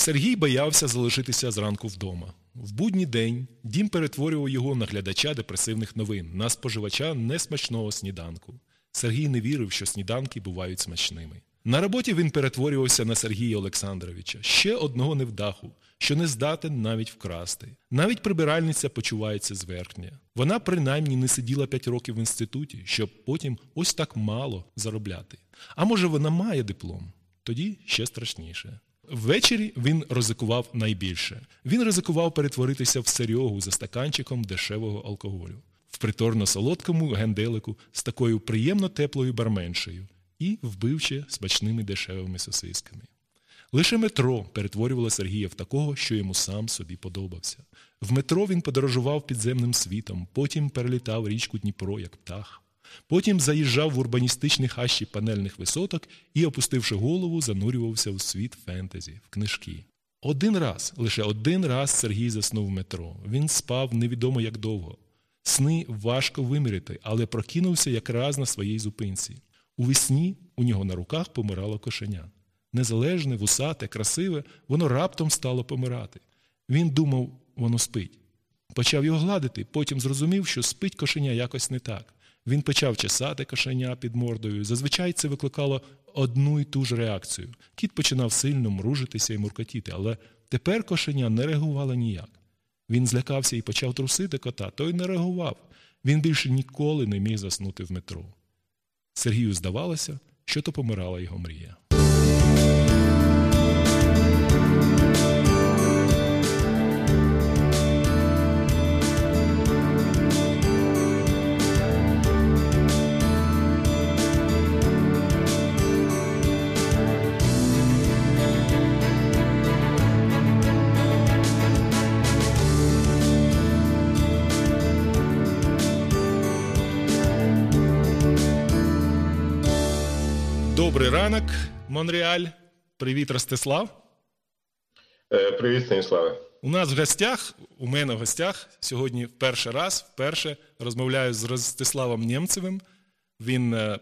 Сергій боявся залишитися зранку вдома. В будній день дім перетворював його на глядача депресивних новин, на споживача несмачного сніданку. Сергій не вірив, що сніданки бувають смачними. На роботі він перетворювався на Сергія Олександровича, ще одного невдаху, що не здатен навіть вкрасти. Навіть прибиральниця почувається зверхня. Вона принаймні не сиділа п'ять років в інституті, щоб потім ось так мало заробляти. А може вона має диплом? Тоді ще страшніше. Ввечері він ризикував найбільше. Він ризикував перетворитися в серйогу за стаканчиком дешевого алкоголю, в приторно солодкому генделику з такою приємно теплою барменшею і вбивче смачними дешевими сосисками. Лише метро перетворювало Сергія в такого, що йому сам собі подобався. В метро він подорожував підземним світом, потім перелітав річку Дніпро як птах. Потім заїжджав в урбаністичні хащі панельних висоток і, опустивши голову, занурювався в світ фентезі, в книжки. Один раз, лише один раз Сергій заснув в метро. Він спав невідомо як довго. Сни важко виміряти, але прокинувся якраз на своїй зупинці. У весні у нього на руках помирало кошеня. Незалежне, вусате, красиве, воно раптом стало помирати. Він думав, воно спить. Почав його гладити, потім зрозумів, що спить кошеня якось не так. Він почав чесати кошеня під мордою. Зазвичай це викликало одну і ту ж реакцію. Кіт починав сильно мружитися і муркотіти, але тепер кошеня не реагувало ніяк. Він злякався і почав трусити кота, той не реагував. Він більше ніколи не міг заснути в метро. Сергію здавалося, що то помирала його мрія. Добрий ранок, Монреаль. Привіт, Ростислав. Е, Привіт, Станіславе. У нас в гостях, у мене в гостях сьогодні в перший раз, вперше розмовляю з Ростиславом Нємцевим. Він, е,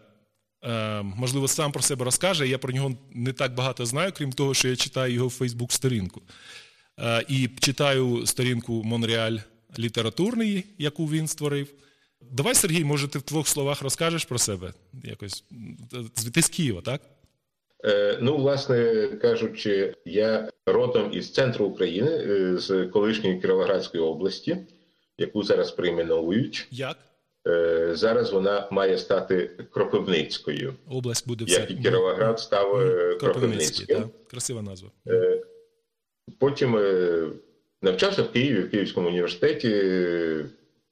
е, можливо, сам про себе розкаже. Я про нього не так багато знаю, крім того, що я читаю його Фейсбук-сторінку. І читаю сторінку Монреаль літературний, яку він створив. Давай, Сергій, може, ти в двох словах розкажеш про себе? Якось ти з Києва, так? Е, ну, власне кажучи, я родом із центру України, е, з колишньої Кіровоградської області, яку зараз прийменовують. Як? Е, зараз вона має стати Кропивницькою. Область буде все. Як і Кіровоград став Кропивницьким. Красива назва. Потім навчався в Києві, в Київському університеті.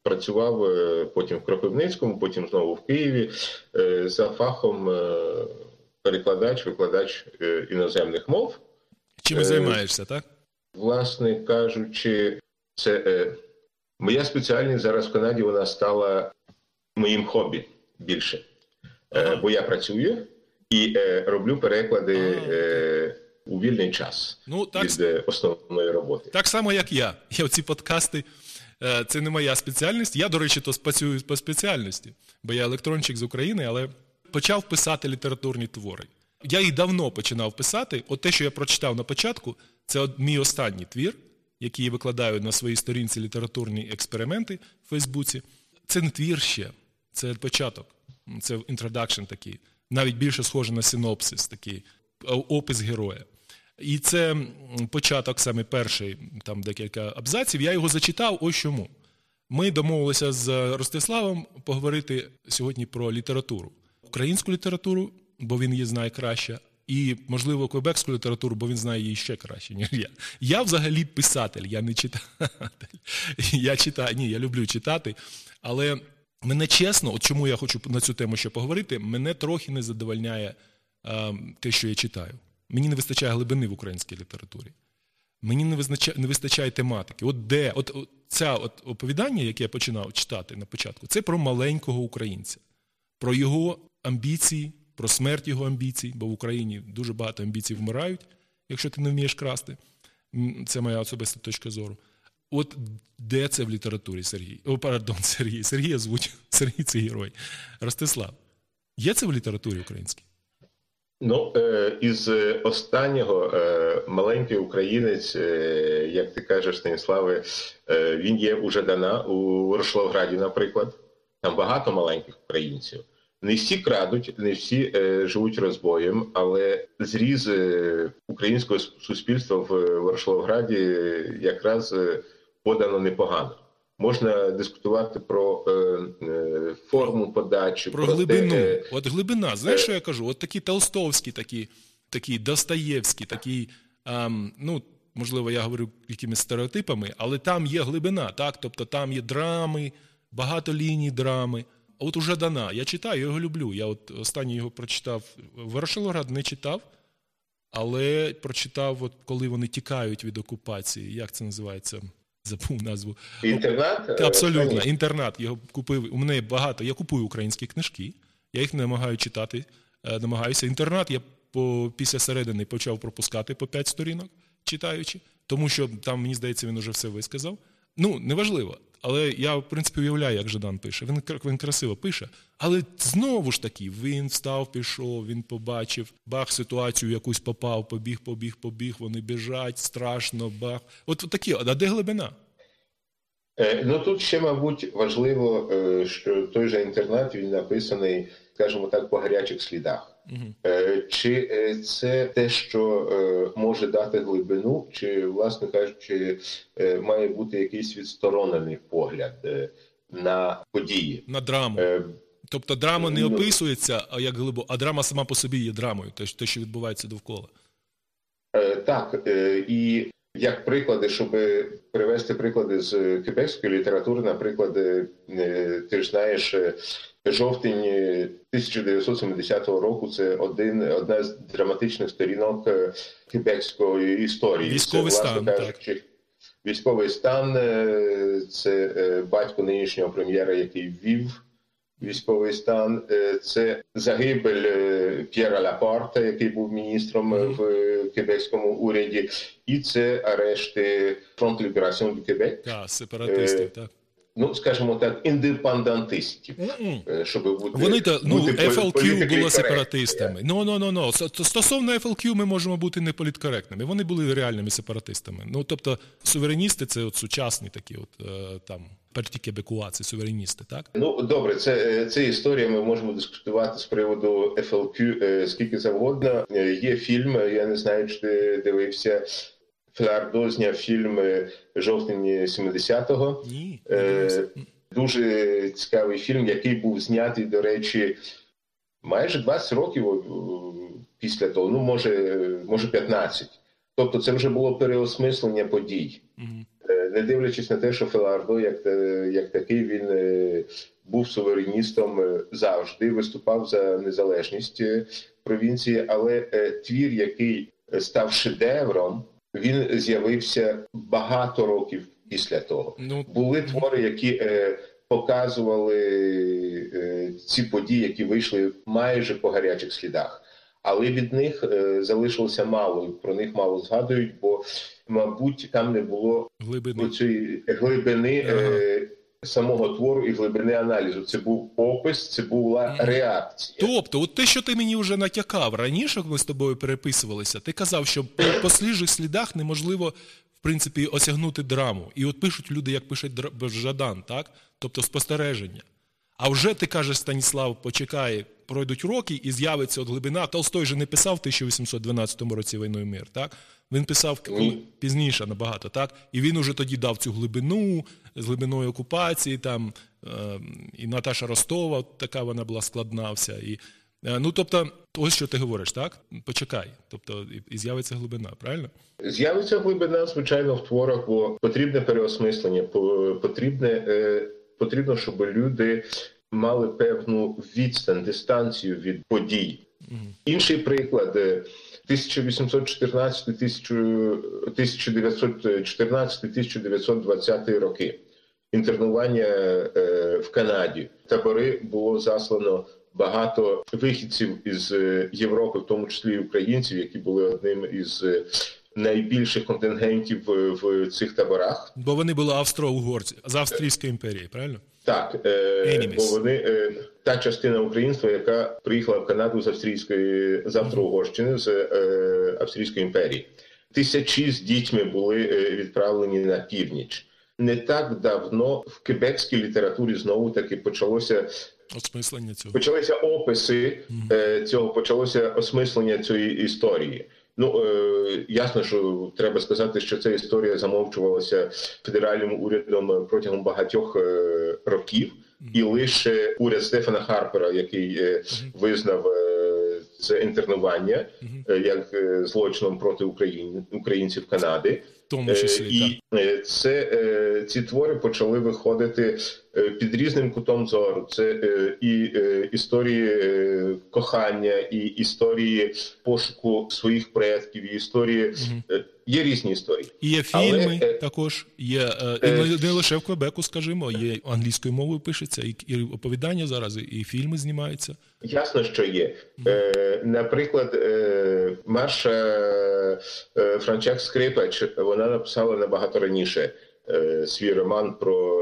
Працював е, потім в Кропивницькому, потім знову в Києві е, за фахом е, перекладач, викладач іноземних мов. Чим займаєшся, так? Власне кажучи, це моя спеціальність зараз в Канаді вона стала моїм хобі більше. Ага. Бо я працюю і роблю переклади А, е, у вільний час Ну, так, від основної роботи. так само, як я. Я оці подкасти, е, це не моя спеціальність. Я, до речі, то працюю по спеціальності, бо я електрончик з України, але почав писати літературні твори. Я їх давно починав писати. От те, що я прочитав на початку, це мій останній твір, який я викладаю на своїй сторінці літературні експерименти в Фейсбуці. Це не твір ще, це початок. Це introduction такий. Навіть більше схоже на синопсис, такий опис героя. І це початок, саме перший, там декілька абзаців. Я його зачитав. Ось чому. Ми домовилися з Ростиславом поговорити сьогодні про літературу. Українську літературу, бо він її знає краще, і, можливо, квебекську літературу, бо він знає її ще краще, ніж я. Я взагалі писатель, я не читатель. Я читаю, ні, я люблю читати, але мене чесно, от чому я хочу на цю тему ще поговорити, мене трохи не задовольняє е, те, що я читаю. Мені не вистачає глибини в українській літературі. Мені не визначає, не вистачає тематики. От де, от, от це от оповідання, яке я починав читати на початку, це про маленького українця, про його амбіції, про смерть його амбіцій, бо в Україні дуже багато амбіцій вмирають, якщо ти не вмієш красти. Це моя особиста точка зору. От де це в літературі Сергій? О, пардон, Сергій. Сергія звуть. Сергій це герой. Ростислав. Є це в літературі українській? Ну, е, із останнього е, маленький українець, е, як ти кажеш, Станіславе, він є у Жадана у Ворошиловграді, наприклад. Там багато маленьких українців. Не всі крадуть, не всі живуть розбоєм, але зріз українського суспільства в Ворошиловграді якраз подано непогано. Можна дискутувати про е, е, форму подачі, про, про глибину. Те, От глибина, знаєш, що я кажу? От такі толстовські, такі, такі Достоєвські, такі, ем, ну, можливо, я говорю якимись стереотипами, але там є глибина, так? Тобто там є драми, багато ліній драми. От уже дана. Я читаю, його люблю. Я от останній його прочитав. Ворошилоград не читав, але прочитав, от коли вони тікають від окупації. Як це називається? Забув назву. Інтернат? Абсолютно, інтернат. Його купив. У мене багато. Я купую українські книжки, я їх намагаю читати. Е, намагаюся. Інтернат я по, після середини почав пропускати по 5 сторінок, читаючи, тому що там, мені здається, він уже все висказав. Ну, неважливо. Але я, в принципі, уявляю, як Жадан пише. Він він красиво пише. Але знову ж таки, він встав, пішов, він побачив, бах, ситуацію якусь попав, побіг, побіг, побіг, вони біжать, страшно, бах. От такі, а де глибина? Е, ну тут ще, мабуть, важливо, е, що той же інтернат він написаний, скажімо так, по гарячих слідах. Е, чи е, це те, що е, може дати глибину, чи, власне кажучи, має бути якийсь відсторонений погляд на події? На драму. Тобто драма не ну, описується, а як глибоко, а драма сама по собі є драмою, те, що відбувається довкола. Так, і як приклади, щоб привести приклади з кебекської літератури, наприклад, ти ж знаєш Жовтень 1970 року це один одна з драматичних сторінок е, кебекської історії. Військовий це, стан, кажучи, так. військовий стан е, це е, батько нинішнього прем'єра, який ввів військовий стан. Це загибель П'єра Лапорта, який був міністром -hmm. в кебекському уряді, і це арешти фронт Ліберасіон до Кебек. Так, сепаратистів, так ну скажімо так, індепендантистів, е, щоб бути вони та ну бути FLQ було сепаратистами. Ну ну ну ну стосовно FLQ ми можемо бути не політкоректними. Вони були реальними сепаратистами. Ну тобто сувереністи, це от сучасні такі, от е, там. Парті Кебекуа, сувереністи, так? Ну добре, це це історія. Ми можемо дискутувати з приводу FLQ е, скільки завгодно. Є фільм, я не знаю, чи ти дивився Флеардо зняв фільм жовтень 70-го. Ні. Е, Дуже цікавий фільм, який був знятий, до речі, майже 20 років після того, ну, може, може 15. Тобто, це вже було переосмислення подій. Mm Не дивлячись на те, що Фелардо, як як такий, він е, був сувереністом завжди, виступав за незалежність провінції, але твір, який став шедевром він з'явився багато років після того. Ну, Були твори, які е, показували е, ці події, які вийшли майже по гарячих слідах. Але від них е, залишилося мало, про них мало згадують, бо, мабуть, там не було глибини цієї глибини ага. е, самого твору і глибини аналізу. Це був опис, це була реакція. Тобто, от те, що ти мені вже натякав раніше, ми з тобою переписувалися, ти казав, що по сліжих слідах неможливо в принципі осягнути драму. І от пишуть люди, як пишуть Жадан, так? Тобто спостереження. А вже ти кажеш, Станіслав, почекай, пройдуть роки і з'явиться от глибина. Толстой же не писав в 1812 році війною мир, так? Він писав коли, пізніше набагато, так? І він уже тоді дав цю глибину з глибиною окупації, там, е, і Наташа Ростова, така вона була складна вся. І, е, ну, тобто, ось що ти говориш, так? Почекай. Тобто, і, з'явиться глибина, правильно? З'явиться глибина, звичайно, в творах, бо потрібне переосмислення, потрібне, е, потрібно, щоб люди мали певну відстань, дистанцію від подій. Угу. Інший приклад. 1914-1920 роки. Інтернування е, в Канаді табори було заслано багато вихідців із е, Європи, в тому числі українців, які були одним із е, найбільших контингентів в цих таборах. Бо вони були австро-угорці з Австрійської імперії, правильно? Так, е, бо вони е, та частина українства, яка приїхала в Канаду з австрійської з Австро-Угорщини, з е, Австрійської імперії. Тисячі з дітьми були е, відправлені на північ. Не так давно в кебекській літературі знову таки почалося осмислення цього почалися описи mm-hmm. цього, почалося осмислення цієї історії. Ну е, ясно, що треба сказати, що ця історія замовчувалася федеральним урядом протягом багатьох е, років, і лише уряд Стефана Харпера, який е, визнав е, це інтернування е, як е, злочином проти Україн, українців Канади. Тому числі і так. це ці твори почали виходити під різним кутом зору. Це е, і історії кохання, і історії пошуку своїх предків, і історії є різні історії. І є фільми Але, також є і не лише в Квебеку, скажімо, є англійською мовою пишеться, і, і оповідання зараз, і фільми знімаються. Ясно, що є. Угу. Наприклад, Маша Франчак Скрипач вона написала набагато раніше е, свій роман про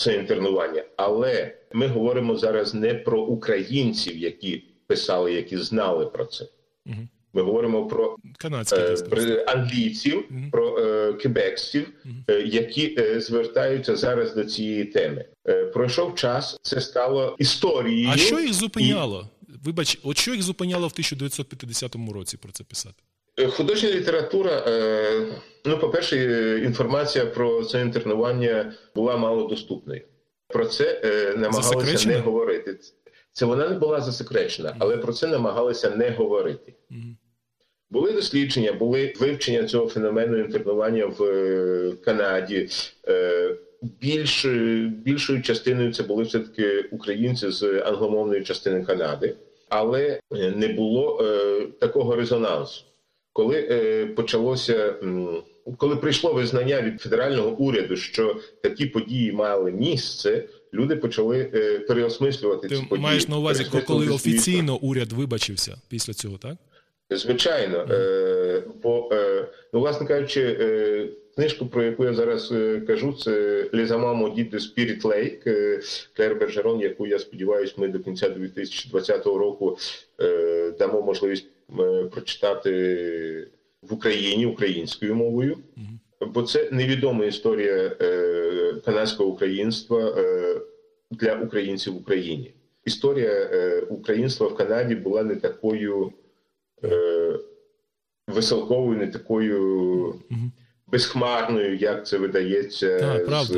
це інтернування. Але ми говоримо зараз не про українців, які писали, які знали про це. Угу. Ми говоримо про е, про англійців, угу. про е, кебексів, угу. е, які е, звертаються зараз до цієї теми. Е, пройшов час, це стало історією. А що їх зупиняло? І... Вибач, от що їх зупиняло в 1950 році про це писати? Е, художня література, е, ну, по-перше, інформація про це інтернування була малодоступною. Про це е, намагалися не говорити. Це вона не була засекречена, але про це намагалися не говорити. Були дослідження, були вивчення цього феномену інтернування в Канаді. Більш, більшою частиною це були все-таки українці з англомовної частини Канади, але не було такого резонансу коли е, почалося, коли прийшло визнання від федерального уряду, що такі події мали місце, люди почали е, переосмислювати Ти ці події. маєш на увазі, коли офіційно уряд вибачився після цього, так? Звичайно, mm. е, бо е, ну, власне кажучи, е, книжку, про яку я зараз е, кажу, це Лізама Моді de Spirit Lake е, Клер Бержерон, яку я сподіваюся, ми до кінця 2020 року дамо можливість прочитати в Україні українською мовою, бо це невідома історія е, канадського українства е, для українців в Україні. Історія українства в Канаді була не такою веселковою, не такою. Безхмарною, як це видається а, з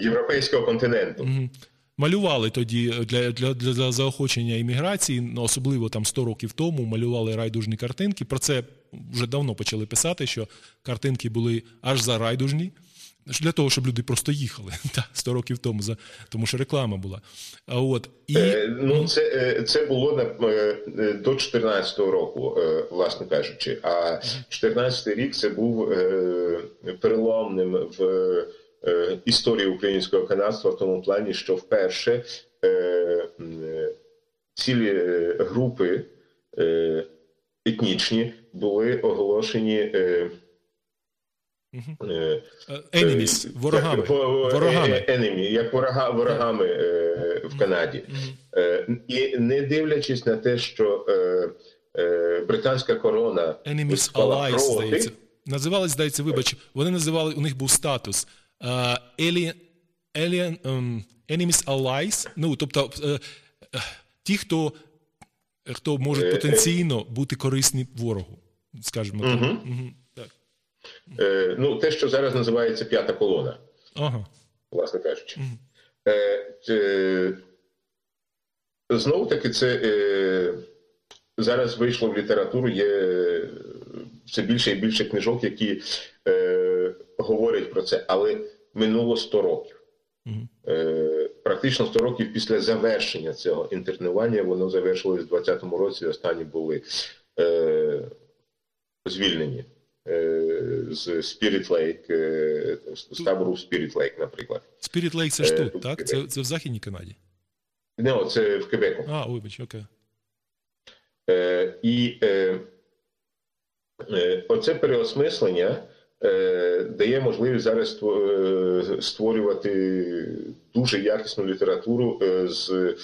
європейського континенту. Угу малювали тоді для для, для заохочення імміграції, ну, особливо там 100 років тому малювали райдужні картинки. Про це вже давно почали писати, що картинки були аж за райдужні. Для того, щоб люди просто їхали та, 100 років тому, за тому що реклама була. А от і е, ну це е, це було на е, до 14-го року, власне кажучи. А 14-й рік це був переломним в Е, історії українського канадства в тому плані, що вперше е, цілі групи е, етнічні були оголошені. Енеміс, ворогами. ворогами. Енемі, як ворога, ворогами в Канаді. І не дивлячись на те, що британська корона Enemies Allies, здається. Називались, здається, вибач, вони називали, у них був статус uh, alien, alien, um, enemies allies, ну, тобто uh, ті, хто хто може потенційно бути корисні ворогу, скажімо так. Угу. Угу. так. Е, ну, те, що зараз називається п'ята колона, ага. власне кажучи. Угу. Е, е, Знову таки, це е, зараз вийшло в літературу, є все більше і більше книжок, які е, говорять про це, але минуло 100 років. Е, Практично 100 років після завершення цього інтернування воно завершилось в 2020 році. Останні були е, звільнені е, з Spirit Lake, е, з табору Spirit Lake, наприклад. Spirit Lake це ж е, тут, так? Це це в Західній Канаді? Не, це в Кебеку. А, вибач, окей. Е, І е, Е, оце переосмислення дає можливість зараз створювати дуже якісну літературу з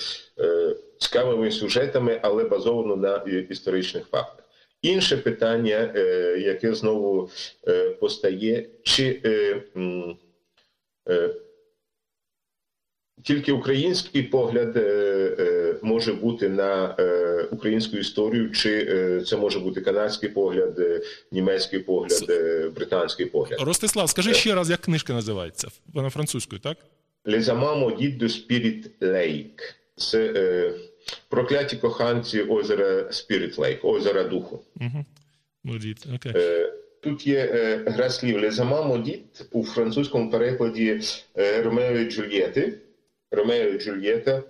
цікавими сюжетами, але базовано на історичних фактах. Інше питання, яке знову постає, чи тільки український погляд може бути на українську історію, чи це може бути канадський погляд, німецький погляд, британський погляд. Ростислав, скажи ще раз, як книжка називається? Вона французькою, так? Amants maudits de Spirit Lake. Це е, прокляті коханці озера Spirit Lake, озера Духу. Угу. Окей. Е, Тут є е, гра слів amants maudits у французькому перекладі е, Ромео і Джульєти. Ромео і Джульєта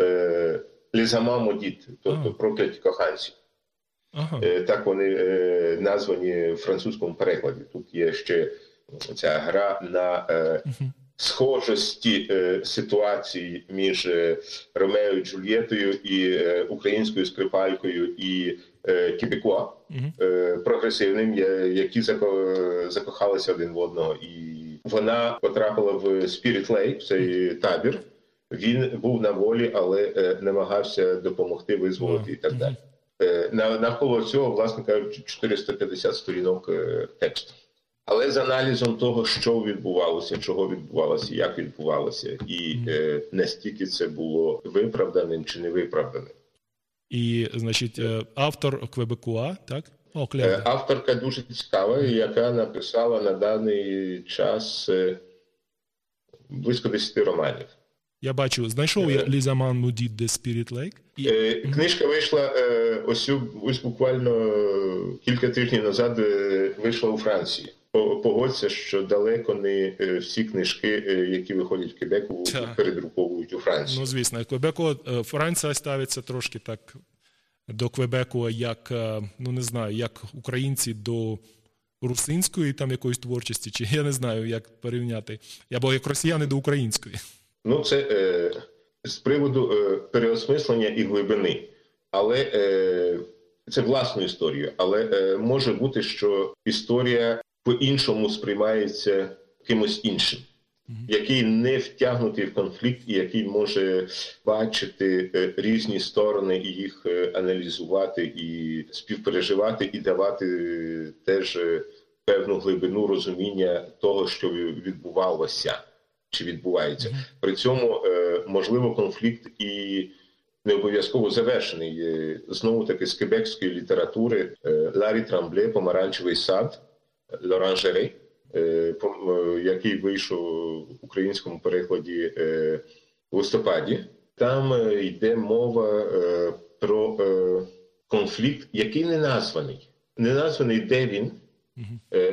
е, amants maudits, тобто прокляті коханці. Ага. Е, Так вони е, названі в французькому перекладі. Тут є ще ця гра на е, схожості е, ситуації між е, Ромео і Джульєтою і е, українською скрипалькою і е, Кебекуа Мгм. е, прогресивним, я- які зако- закохалися один в одного. І вона потрапила в Spirit Lake, в цей табір. Він був на волі, але е, намагався допомогти визволити і так далі. Е, на- Навколо цього, власне кажучи, 450 сторінок е, тексту. Але з аналізом того, що відбувалося, чого відбувалося, як відбувалося, і е, настільки це було виправданим чи не виправданим. І, значить, е, автор Квебекуа, так? О, Е, Авторка дуже цікава, яка написала на даний час е, близько 10 романів. Я бачу, знайшов я Лізаман Мудід де Spirit Lake. І, Е, Книжка вийшла е, ось, ось буквально е, кілька тижнів назад е, вийшла у Франції. Погодься, що далеко не е, всі книжки, е, які виходять в Кебеку, Так. передруковують у Франції. ну, звісно, Квебеку, е, Франція ставиться трошки так до Квебеку, як, е, ну не знаю, як українці до русинської там якоїсь творчості, чи я не знаю, як порівняти. Або як росіяни до української. Ну, це е, з приводу е, переосмислення і глибини. Але е, це власну історію. Але е, може бути, що історія по-іншому сприймається кимось іншим, який не втягнутий в конфлікт і який може бачити е, різні сторони і їх е, аналізувати, і співпереживати, і давати е, теж е, певну глибину розуміння того, що відбувалося чи відбувається. При цьому е, можливо конфлікт і не обов'язково завершений. Е, Знову таки з кебекської літератури е, Ларі Трамбле, Помаранчевий сад, Лоранжери, який вийшов в українському перекладі в листопаді. Там йде мова про конфлікт, який не названий. Не названий, де він,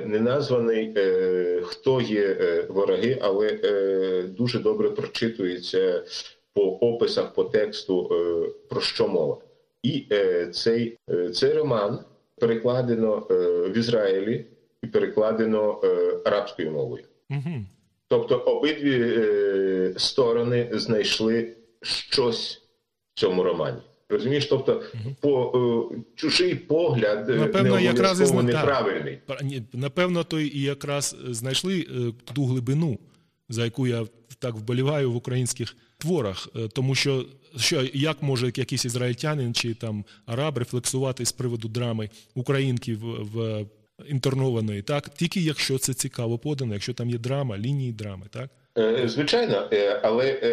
не названий, е, хто є е, вороги, але е, дуже добре прочитується по описах, по тексту, е, про що мова. І е, цей, е, цей роман перекладено е, в Ізраїлі і перекладено е, арабською мовою. Угу. Тобто обидві е, сторони знайшли щось в цьому романі. Розумієш, тобто по е, чужий погляд е, Напевно, не якраз і обов'язково зна- так. неправильний. Напевно, то і якраз знайшли е, ту глибину, за яку я так вболіваю в українських творах. Е, Тому що, що як може якийсь ізраїльтянин чи там араб рефлексувати з приводу драми українки в, в інтернованої, так тільки якщо це цікаво подано, якщо там є драма, лінії драми, так Е, Звичайно, е, але е,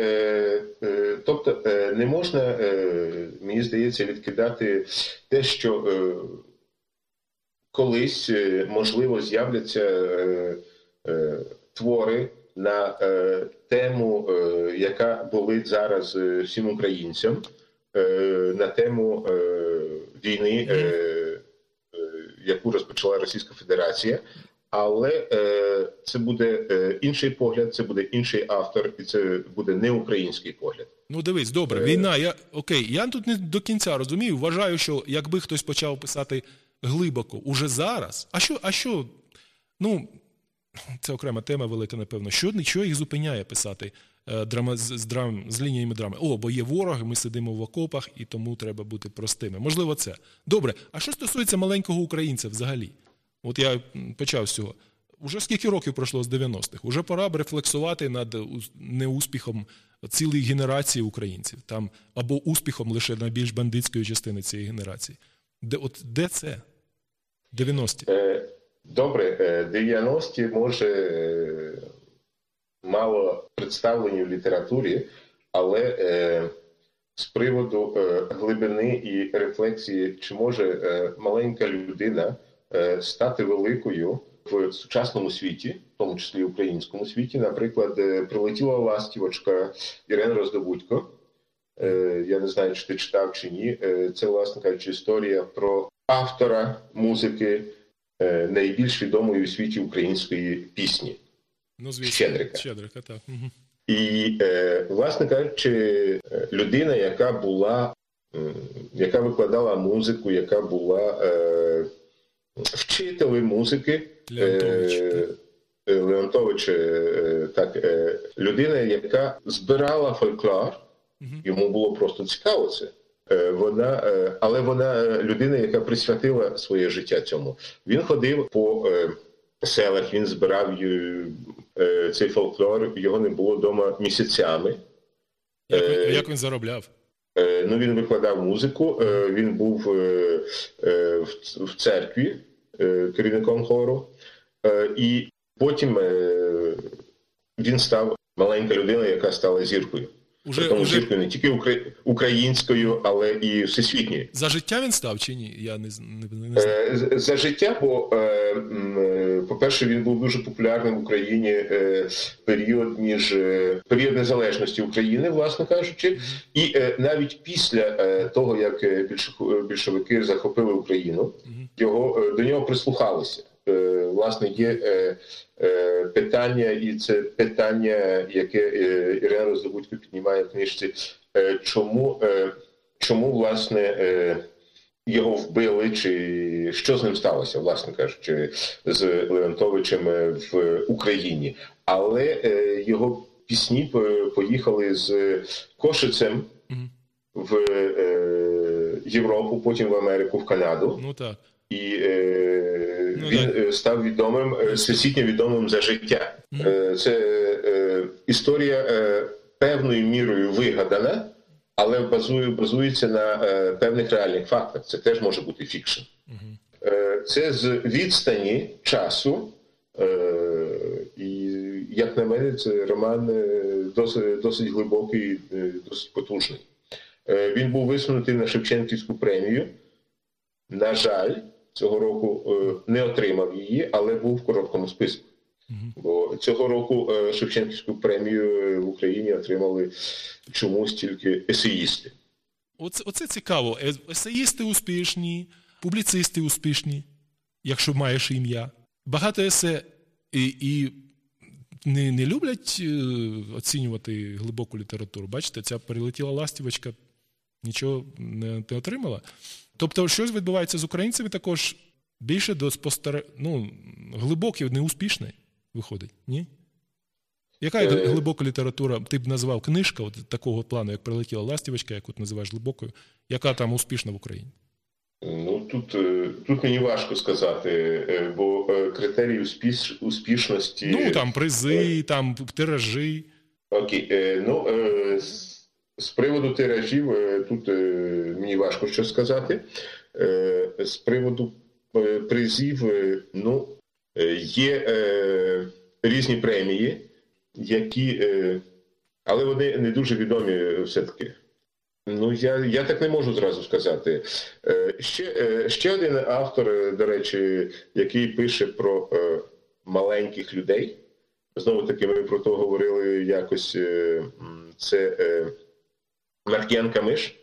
е, тобто е, не можна, е, мені здається, відкидати те, що е, колись е, можливо з'являться е, е, твори на е, тему, е, яка болить зараз е, всім українцям, е, на тему е, війни, е, е, яку розпочала Російська Федерація. Але е, це буде е, інший погляд, це буде інший автор, і це буде не український погляд. Ну, дивись, добре, війна. Я окей, я тут не до кінця розумію. Вважаю, що якби хтось почав писати глибоко уже зараз, а що, а що? Ну, це окрема тема велика, напевно. Що, що їх зупиняє писати е, драма, з, з, драм, з лініями драми? О, бо є ворог, ми сидимо в окопах, і тому треба бути простими. Можливо, це. Добре, а що стосується маленького українця взагалі? От я почав з цього. Уже скільки років пройшло з 90-х? Уже пора б рефлексувати над неуспіхом цілої генерації українців, там або успіхом лише найбільш бандитської частини цієї генерації. Де от де це? 90-ті? Е, добре, 90-ті може е, мало представлені в літературі, але е, з приводу глибини і рефлексії, чи може маленька людина стати великою в сучасному світі, в тому числі українському світі, наприклад, прилетіла ластівочка Ірена Роздобудько. Я не знаю, чи ти читав чи ні. Це, власне кажучи, історія про автора музики е, найбільш відомої у світі української пісні. Ну, звісно, Щедрика. Щедрика, так. Угу. І, е, власне кажучи, людина, яка була, яка викладала музику, яка була е, вчителем музики. Леонтович. Леонтович, так, людина, яка збирала фольклор, йому було просто цікаво це. Е, вона, е, але вона е, людина, яка присвятила своє життя цьому. Він ходив по селах, він збирав цей фольклор, його не було вдома місяцями. Як, як він заробляв? Ну, Він викладав музику, він був в церкві керівником хору, і потім він став маленька людина, яка стала зіркою. Уже, Тому уже... не тільки українською, але і всесвітньою. За життя він став чи ні? Я не не, не знаю. Е, за життя, бо, е, е, по-перше, він був дуже популярним в Україні період між період незалежності України, власне кажучи, і навіть після того, як більшовики захопили Україну, його до нього прислухалися. Е, власне є е, е, питання, і це питання, яке Ірина Роздобудько піднімає в книжці, чому, чому власне. Його вбили, чи що з ним сталося, власне кажучи, з Леонтовичем в Україні. Але його пісні поїхали з Кошицем в Європу, потім в Америку, в Канаду. Ну так і е, ну, він так. Е, став відомим е, всесвітньо відомим за життя. Mm -hmm. Це е, історія е, певною мірою вигадана, але базує, базується на е, певних реальних фактах. Це теж може бути фікшн. Mm -hmm. е, Це з відстані часу. Е, і, як на мене, це роман досить досить глибокий, досить потужний. Він був висунутий на Шевченківську премію. На жаль, цього року е, не отримав її, але був в короткому списку. Бо цього року е, Шевченківську премію в Україні отримали чомусь тільки есеїсти. Оце, оце цікаво. Е, есеїсти успішні, публіцисти успішні, якщо маєш ім'я. Багато есе і і не не люблять оцінювати глибоку літературу. Бачите, ця перелетіла ластівочка, нічого не, не отримала. Тобто, щось відбувається з українцями також більше до спостар... ну, глибоке, неуспішне виходить, ні? Яка е... глибока література, ти б назвав книжка от такого плану, як прилетіла Ластівочка, яку ти називаєш глибокою, яка там успішна в Україні? Ну тут е, тут мені важко сказати, е, бо критерії успіш... успішності. Ну там призи, там тиражі. Окей, ну з приводу тиражів, е, тут е, мені важко що сказати. Е, з приводу призів, ну, є різні премії, які, але вони не дуже відомі все-таки. Ну, я я так не можу зразу сказати. Ще ще один автор, до речі, який пише про маленьких людей. Знову таки, ми про то говорили якось. Це Маркіян Камиш.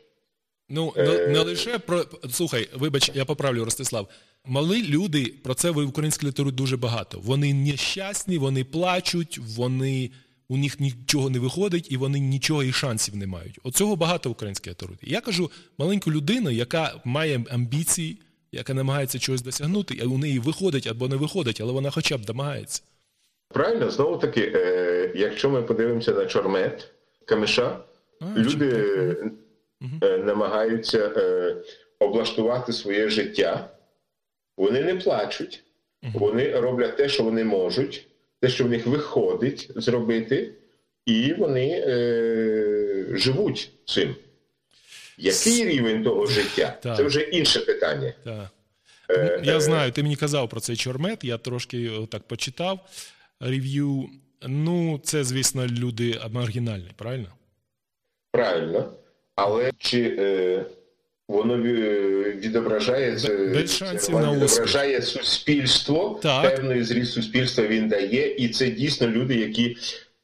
Ну, не, не лише про. Слухай, вибач, я поправлю Ростислав. Мали люди, про це в українській літературі дуже багато. Вони нещасні, вони плачуть, вони, у них нічого не виходить, і вони нічого і шансів не мають. Оцього багато в українській літературі. Я кажу маленьку людину, яка має амбіції, яка намагається чогось досягнути, а у неї виходить або не виходить, але вона хоча б домагається. Правильно, знову таки, е, якщо ми подивимося на чормет Камиша. Люди е, намагаються е, облаштувати своє життя, вони не плачуть, Вони роблять те, що вони можуть, те, що в них виходить зробити, і вони е, живуть цим. Який рівень того життя? Так. Це вже інше питання. Так. Е, Я е, знаю, ти мені казав про цей чормет, я трошки так почитав рев'ю. Ну, це, звісно, люди маргінальні, правильно? Правильно. Але чи е, воно відображає це, Без шансів воно на успіх. відображає суспільство, Так. певний зріст суспільства він дає, і це дійсно люди, які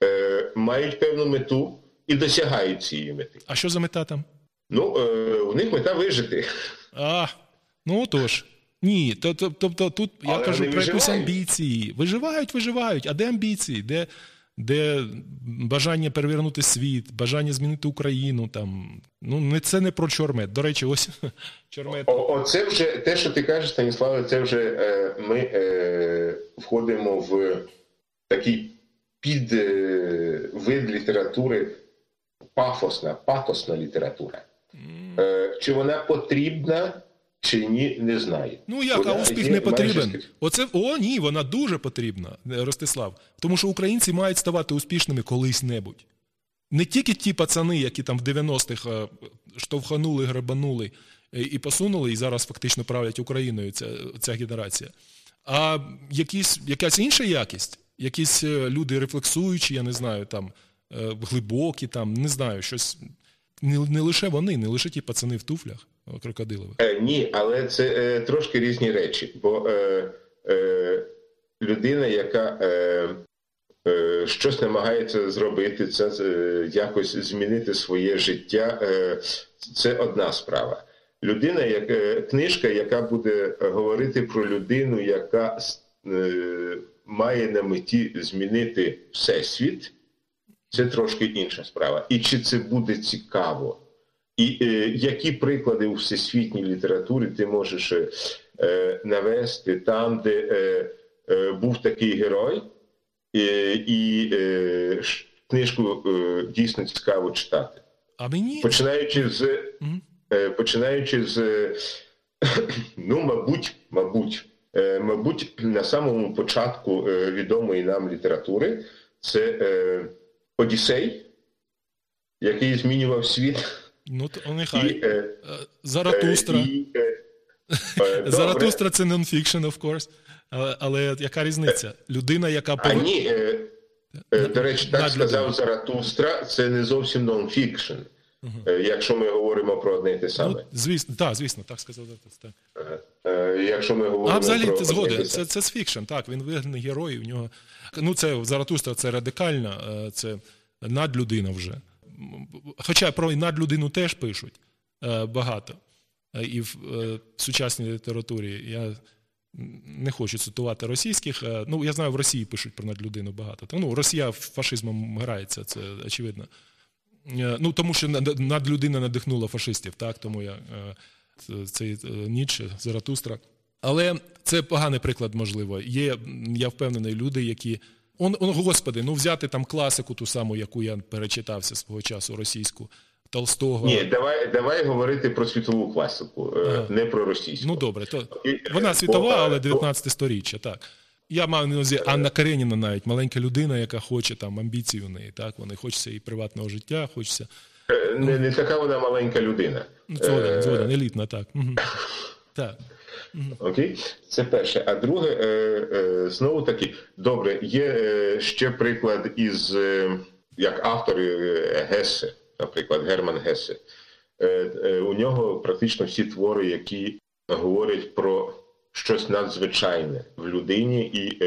е, мають певну мету і досягають цієї мети. А що за мета там? Ну, е, у них мета вижити. А, ну отож. Ні, то- то- тобто тут я Але кажу про якусь амбіції. Виживають, виживають. А де амбіції? Де, де бажання перевернути світ, бажання змінити Україну? Там. Ну, не, це не про чормет. До речі, ось чормет. О, оце вже те, що ти кажеш, Станіславе, це вже е, ми е, входимо в такий підвид літератури пафосна, патосна література. Е, чи вона потрібна, чи ні, не знаю. Ну як, Вона а успіх не потрібен. Оце о, ні, вона дуже потрібна, е, Ростислав. Тому що українці мають ставати успішними колись-небудь. Не тільки ті пацани, які там в 90-х е, штовханули, грабанули е, і посунули, і зараз фактично правлять Україною ця, ця генерація, а якісь, якась інша якість, якісь люди рефлексуючі, я не знаю, там глибокі, там, не знаю, щось. Не, не лише вони, не лише ті пацани в туфлях крокодилових. Е, ні, але це е, трошки різні речі. Бо е, е, людина, яка е, е, щось намагається зробити, це е, якось змінити своє життя, е, це одна справа. Людина, як, е, книжка, яка буде говорити про людину, яка е, має на меті змінити всесвіт, це трошки інша справа. І чи це буде цікаво? І е, які приклади у всесвітній літературі ти можеш е, навести там, де е, е, був такий герой, е, і е, книжку е, дійсно цікаво читати. А мені Починаючи з, Мгм. е, починаючи з ну, мабуть, мабуть, е, мабуть, на самому початку е, відомої нам літератури це е, Одіссей, який змінював світ. Ну, то нехай. е, Заратустра. Е, і, е. Заратустра це non-fiction, of course. Але, але яка різниця? Людина, яка А ні, е, е, до речі, так сказав Заратустра, це не зовсім non-fiction, е, якщо ми говоримо про одне і те Ну, саме. звісно, так, звісно, так сказав Заратустра. Е, Якщо ми говоримо А взагалі про ти одне це, це з fiction, так, він вигнаний герой, у нього. Ну, це Заратустра це радикальна, це надлюдина вже. Хоча про надлюдину теж пишуть е, багато. Е, І в е, сучасній літературі я не хочу цитувати російських. Ну, я знаю, в Росії пишуть про надлюдину багато. Ну, Росія фашизмом грається, це очевидно. Ну, тому що надлюдина надихнула фашистів, так, тому я цей Ніч, Заратустра. Але це поганий приклад, можливо. Є, я впевнений, люди, які. Он, он, господи, ну взяти там класику, ту саму, яку я перечитався свого часу, російську, Толстого. Ні, давай, давай говорити про світову класику, е, Ага. не про російську. Ну добре, то вона світова, е, але 19 сторіччя, так. Я маю на увазі Анна Кареніна навіть, маленька людина, яка хоче там амбіції у неї, так, вони хочеться і приватного життя, хочеться. е, Не, не така вона маленька людина. Ну, згоден, Е, згоден, елітна, так. Угу. Так. Окей, це перше. А друге, е, е, знову таки, добре, є е, ще приклад із як автор Гесе, наприклад, Герман Гесе. У нього практично всі твори, які говорять про щось надзвичайне в людині і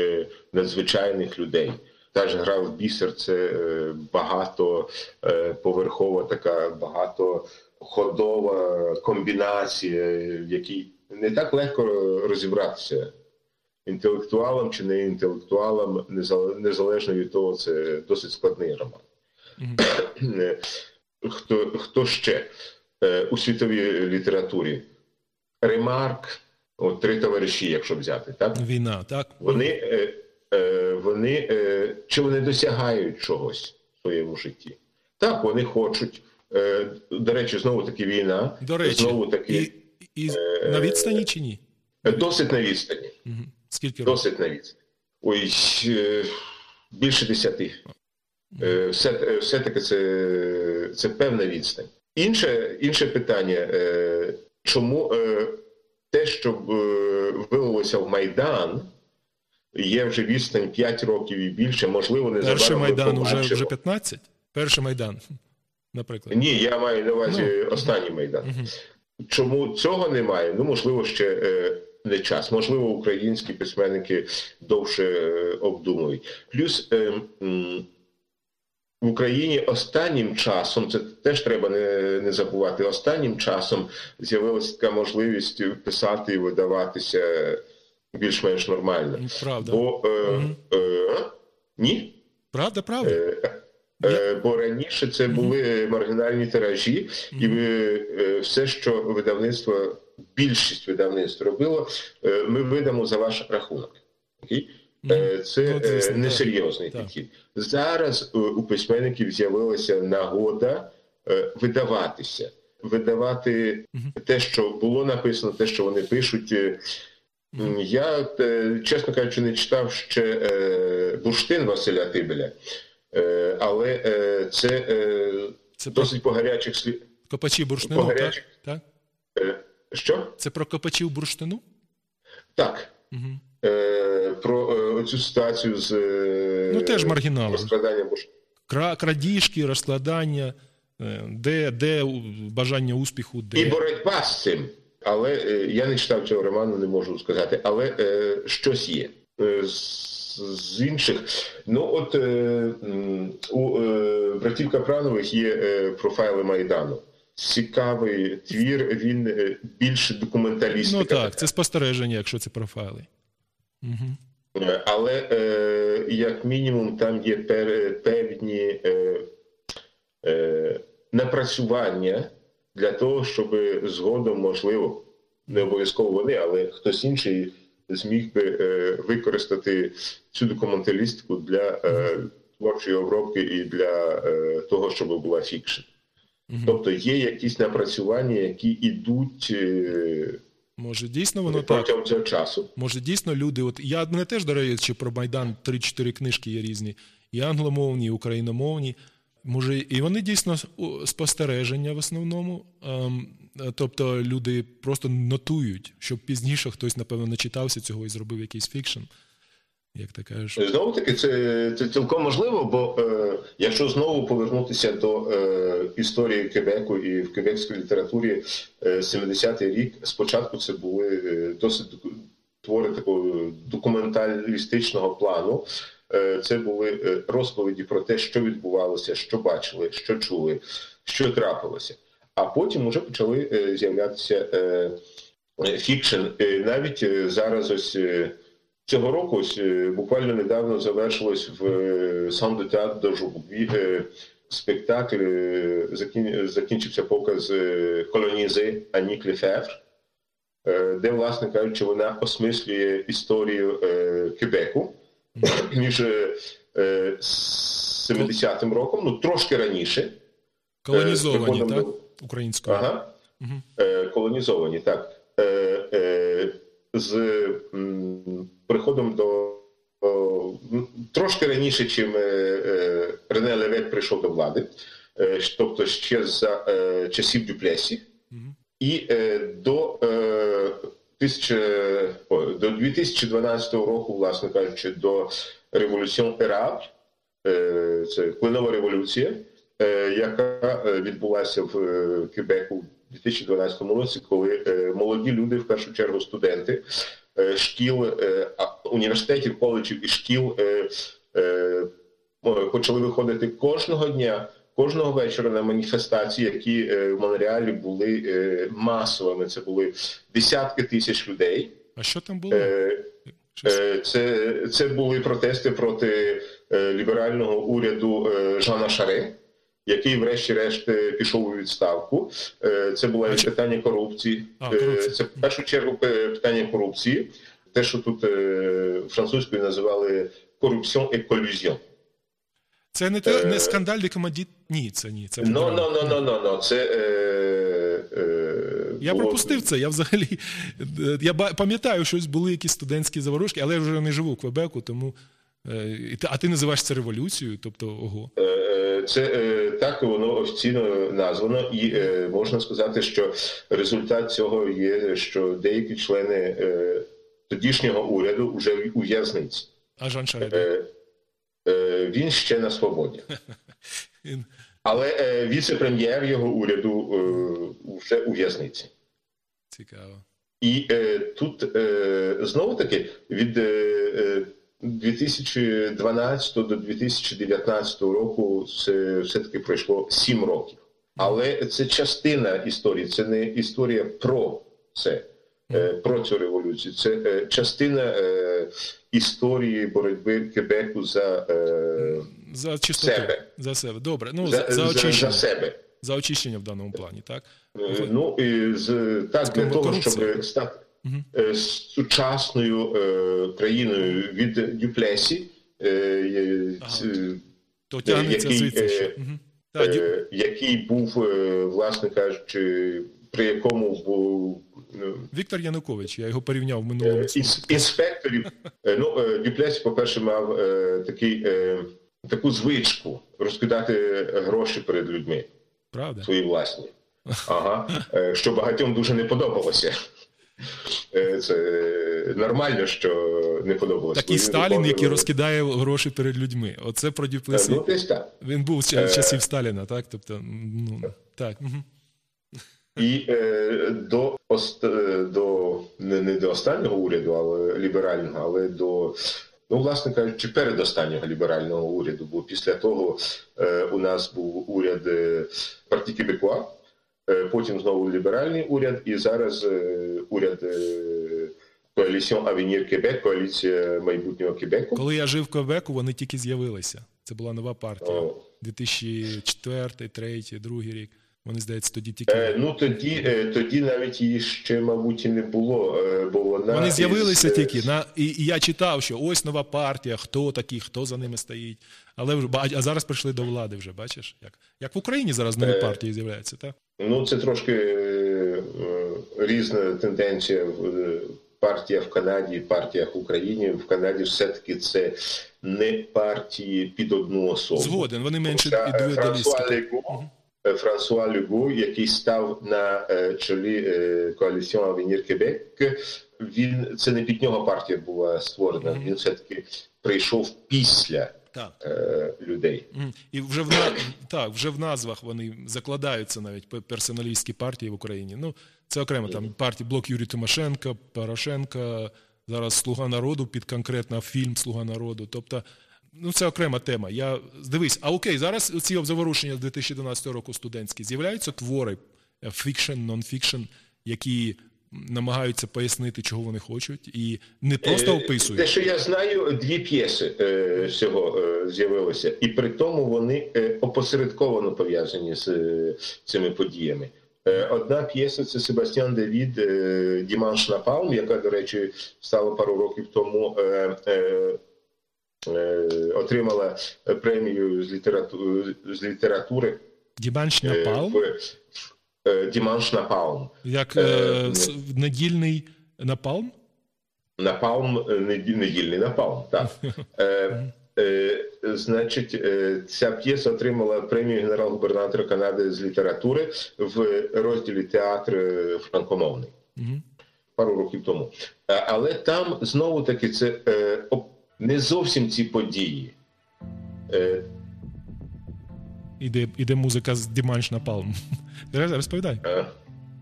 надзвичайних людей. Та ж гра в бісер це е, багатоповерхова така багатоходова комбінація, в якій не так легко розібратися інтелектуалам чи не інтелектуалам, незалежно від того, це досить складний роман. Е, Хто, хто ще Е, у світовій літературі? Ремарк, от три товариші, якщо взяти, так? Війна, так? Вони, е, е, вони чи вони досягають чогось в своєму житті? Так, вони хочуть. До речі, знову таки війна. До речі, знову таки і, і на відстані чи ні? Е, Досить на відстані. Скільки років? Досить на відстань. Ой, е, більше десяти. Е, Все, е, все-таки це, це певна відстань. Інше, інше питання, е, чому е, те, що е, вилилося в Майдан, є вже відстань 5 років і більше, можливо, не Перший Майдан уже, вже 15? Перший Майдан, наприклад. Ні, я маю на увазі Ну. останній Майдан. Мгм. Чому цього немає? Ну, можливо, ще е, не час. Можливо, українські письменники довше е, обдумують. Плюс е, в Україні останнім часом, це теж треба не, не забувати, останнім часом з'явилася така можливість писати і видаватися більш-менш нормально. Правда. Бо е, Мгм. е, ні. Правда, правда? Е, Бо раніше це були маргінальні тиражі, і е, все, що видавництво, більшість видавництв робило, е, ми видамо за ваш рахунок. Е, Це Ну, е, несерйозний підхід. Зараз е, у письменників з'явилася нагода е, видаватися, видавати те, що було написано, те, що вони пишуть. Е, Я, е, чесно кажучи, не читав ще е, бурштин Василя Тибеля, е, але е, це е, Це про досить по гарячих слід. копачі бурштину, так? гарячих. так? Е, Що? Це про копачів бурштину? Так. Угу. Е, Про е, цю ситуацію з е, Ну, теж маргінали. розкраданням бурштину. Кра- Крадіжки, розкладання, е, де, де бажання успіху, де. І боротьба з цим. Але е, я не читав цього роману, не можу сказати. Але е, щось є. З, інших. Ну, от е, у е, братів Капранових є е, профайли Майдану. Цікавий твір, він е, більше документалістика. Ну так, це спостереження, якщо це профайли. Угу. Але е, як мінімум там є пер- певні е, е, напрацювання для того, щоб згодом, можливо, не обов'язково вони, але хтось інший зміг би е, використати цю документалістику для е, творчої обробки і для е, того, щоб була фікшн. Тобто є якісь напрацювання, які йдуть Може, дійсно воно так. протягом цього часу. Може, дійсно люди. От я мене теж до речі, про Майдан 3-4 книжки є різні, і англомовні, і україномовні. Може, і вони дійсно спостереження в основному. Ем, тобто люди просто нотують, щоб пізніше хтось, напевно, начитався цього і зробив якийсь фікшн. Як ти кажеш. Знову таки, це, це цілком можливо, бо е, якщо знову повернутися до е, історії Кебеку і в кебекській літературі е, 70-й рік, спочатку це були е, досить твори такого документалістичного плану. Е, це були е, розповіді про те, що відбувалося, що бачили, що чули, що трапилося. А потім вже почали е, з'являтися е, е, фікшн. Навіть зараз ось. Цього року ось, буквально недавно завершилось в де до спектакль, закінчився показ Колонізи Ані Клефевр, е, де, власне кажучи, вона осмислює історію Кебеку між е, е, 70-м роком, ну трошки раніше. Колонізовані, так? до- Українською. Ага. Мгм. Е, колонізовані, так. Е, е, з м, приходом до о, трошки раніше, чим е, е, Рене Левет прийшов до влади, е, тобто ще за е, часів Дюплесі, Мгм. і е, до, е, до 2012 року, власне кажучи, до революціон Ераб, це клинова революція, яка е, відбулася в е, Кебеку в 2012 році, коли е, молоді люди, в першу чергу студенти е, шкіл, е, університетів, коледжів і шкіл е, е, почали виходити кожного дня. Кожного вечора на маніфестації, які е, в Монреалі були е, масовими, це були десятки тисяч людей. А що там було? Е, Е, Це, це були протести проти е, ліберального уряду е, Жана Шаре, який, врешті-решт, е, пішов у відставку. Е, Це було питання корупції. Е. Це в першу чергу питання корупції. Те, що тут французькою називали корупціон і колюзіон. Це не, те, не скандаль де командіт. Ні, це ні. Це Ну, ну, ну, ну, ну, ну. Це е, е, Я було- пропустив це. Я взагалі я пам'ятаю, щось були якісь студентські заворушки, але я вже не живу в Квебеку, тому. е, А ти називаєш це революцією? Тобто, ого. Е, Це е, так воно офіційно названо, і е, можна сказати, що результат цього є, що деякі члени е, тодішнього уряду вже у в'язниці. А Жан Він ще на свободі. Але віце-прем'єр його уряду вже у в'язниці. Цікаво. І тут знову таки від 2012 до 2019 року це все-таки пройшло 7 років. Але це частина історії, це не історія про це, е, про цю революцію. Це е, частина е, історії боротьби Кебеку за, За чистоту. Себе. За себе. Добре. Ну, за, за, за за, себе. За очищення в даному плані, так? Ну і з так для того, щоб стати Е, сучасною е, країною від Дюплесі, То тягнеться який, звідси ще. який був, е, власне кажучи, при якому був ну, Віктор Янукович, я його порівняв в минулому. інспекторів. Ну, Дюплесі, по-перше, мав такий, таку звичку розкидати гроші перед людьми. Правда? свої власні. Ага. Що багатьом дуже не подобалося. Е, Це нормально, що не подобалося. Такий Сталін, який розкидає гроші перед людьми. Оце про Дюплесі. Ну, десь так. Він був з Е. часів Сталіна, так? Тобто, ну, так. І е, до, ост... е, до не, не до останнього уряду, але ліберального, але до, ну, власне кажучи, передостаннього ліберального уряду. Бо після того е, у нас був уряд партії Кебекуа, е, потім знову ліберальний уряд, і зараз е, уряд е, Коаліціон Авенір Кебек, коаліція майбутнього Кебеку. Коли я жив в Квебеку, вони тільки з'явилися. Це була нова партія. О. 2004, 2003, 2002 рік. Вони, здається, тоді тільки. Е, ну тоді, е, тоді навіть її ще, мабуть, і не було, е, бо вона Вони з'явилися із, е, тільки на і, і я читав, що ось нова партія, хто такі, хто за ними стоїть. Але вже а зараз прийшли до влади вже, бачиш? Як, як в Україні зараз нові Е. партії з'являються, так? Ну, це трошки е, різна тенденція в е, партія в Канаді, партія в Україні. В Канаді все-таки це не партії під одну особу. Згоден, вони менше Хоча, е. Франсуа Лего, який став на чолі коаліціон Авенір Кебек, він це не під нього партія була створена. Він все-таки прийшов після Так. е, людей. І вже в так, вже в назвах вони закладаються навіть персоналістські партії в Україні. Ну, це окремо там партії Блок Юлії Тимошенко, Порошенка, зараз Слуга народу під конкретно фільм Слуга народу. Тобто, ну це окрема тема. Я дивись, а окей, зараз ці заворушення з 2012 року студентські з'являються твори fiction, non-fiction, які намагаються пояснити, чого вони хочуть, і не просто Е, описують. Те, що я знаю, дві п'єси е, всього е, з'явилося, і при тому вони опосередковано пов'язані з цими подіями. Одна п'єса це Себастьян Девід Діманш Напалм, яка, до речі, стала пару років тому. Отримала премію з літератури, з літератури Дібанш е, Напалм, Діманш Напалм. як е, е, недільний напалм. Напалм, е, недільний напалм, так. Е, е, значить, е, ця п'єса отримала премію генерал-губернатора Канади з літератури в розділі театр е, франкомовний пару років тому. Е, Але там знову таки це е, не зовсім ці події. Іде, іде музика з Діманш Напалм. Розповідай.